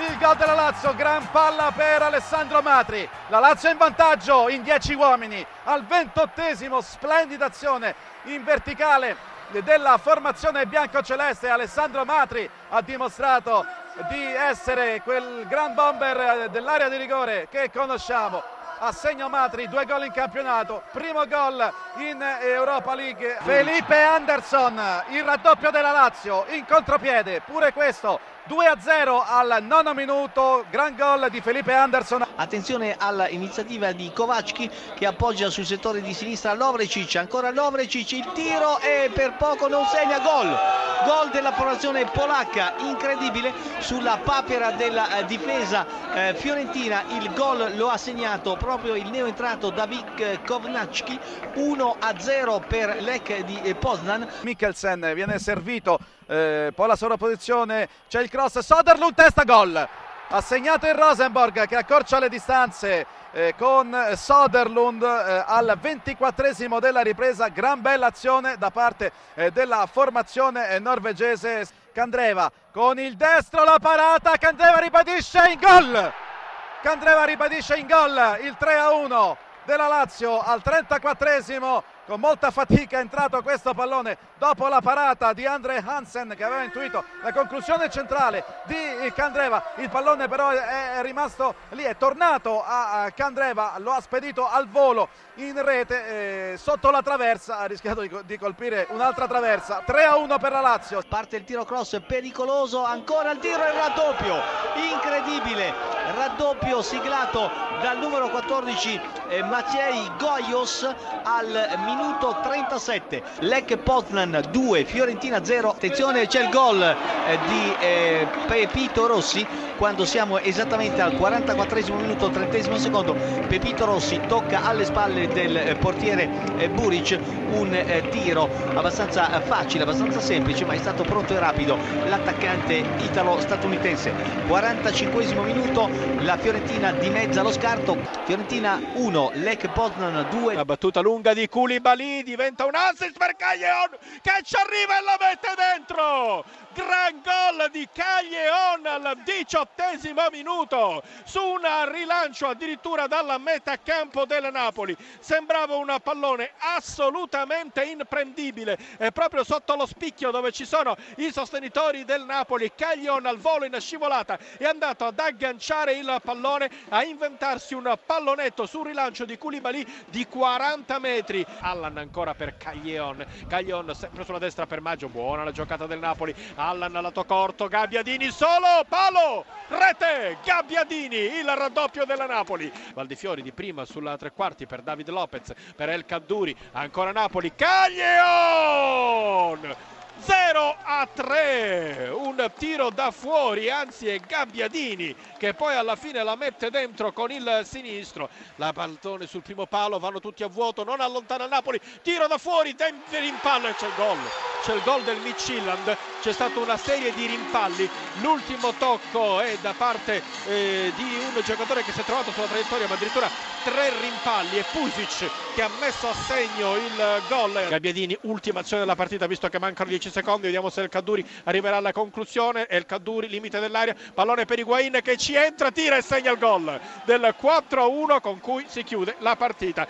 Il gol della Lazio, gran palla per Alessandro Matri. La Lazio in vantaggio in 10 uomini. Al ventottesimo, splendida azione in verticale della formazione bianco-celeste. Alessandro Matri ha dimostrato di essere quel gran bomber dell'area di rigore che conosciamo assegno Matri, due gol in campionato, primo gol in Europa League. Felipe Anderson, il raddoppio della Lazio in contropiede, pure questo 2 a 0 al nono minuto, gran gol di Felipe Anderson. Attenzione all'iniziativa di Kovacki che appoggia sul settore di sinistra Lovrecic, ancora Lovrecic, il tiro e per poco non segna gol. Gol della formazione polacca, incredibile sulla papera della eh, difesa eh, fiorentina. Il gol lo ha segnato proprio il neoentrato David Kovnacki, 1 a 0 per l'EC di eh, Poznan. Mikkelsen viene servito, eh, poi la sovrapposizione, c'è il cross, Soderlund testa gol. Ha segnato il Rosenborg che accorcia le distanze eh, con Soderlund eh, al 24esimo della ripresa. Gran bella azione da parte eh, della formazione eh, norvegese. Candreva con il destro la parata, Candreva ribadisce in gol. Candreva ribadisce in gol il 3 a 1 della Lazio al 34esimo con molta fatica è entrato questo pallone. Dopo la parata di Andre Hansen che aveva intuito la conclusione centrale di Candreva il pallone però è rimasto lì è tornato a Candreva lo ha spedito al volo in rete eh, sotto la traversa. Ha rischiato di, colpire un'altra traversa. 3 a 1 per la Lazio. Parte il tiro cross pericoloso. Ancora il tiro e il raddoppio incredibile raddoppio siglato dal numero 14 eh, Maciej Goios al minuto 37 Lech Poznan 2 Fiorentina 0 attenzione c'è il gol eh, di eh, Pepito Rossi quando siamo esattamente al 44 minuto 30 secondo. Pepito Rossi tocca alle spalle del eh, portiere eh, Buric un eh, tiro abbastanza facile abbastanza semplice ma è stato pronto e rapido l'attaccante italo-statunitense. 45 minuto. La Fiorentina dimezza lo scarto. Fiorentina 1 Lech Poznan 2 la battuta lunga di Koulibaly diventa un assist per Caglion che ci arriva e la mette dentro. Gran gol di Caglion al diciottesimo minuto su un rilancio addirittura dalla metà campo del Napoli. Sembrava un pallone assolutamente imprendibile. E proprio sotto lo spicchio dove ci sono i sostenitori del Napoli Caglion al volo in scivolata è andato ad agganciare il pallone a inventarsi un pallonetto sul rilancio di Koulibaly di 40 metri. Allan ancora per Caglion. Caglion sempre sulla destra per Maggio. Buona la giocata del Napoli. Allan lato corto, Gabbiadini solo, palo, rete, Gabbiadini, il raddoppio della Napoli. Valdifiori di prima sulla tre quarti per David Lopez, per El Cadduri, ancora Napoli, Caglion! 0 a 3 un tiro da fuori anzi è Gabbiadini che poi alla fine la mette dentro con il sinistro. La pallone sul primo palo vanno tutti a vuoto non allontana Napoli. Tiro da fuori Denver in palla e c'è il gol c'è il gol del Midtjylland. C'è stata una serie di rimpalli. L'ultimo tocco è da parte eh, di un giocatore che si è trovato sulla traiettoria ma addirittura tre rimpalli. E Pusic che ha messo a segno il gol. Gabbiadini ultima azione della partita visto che mancano 10 secondi vediamo se il Cadduri arriverà alla conclusione. E il Cadduri limite dell'aria pallone per Higuain che ci entra tira e segna il gol del 4-1 con cui si chiude la partita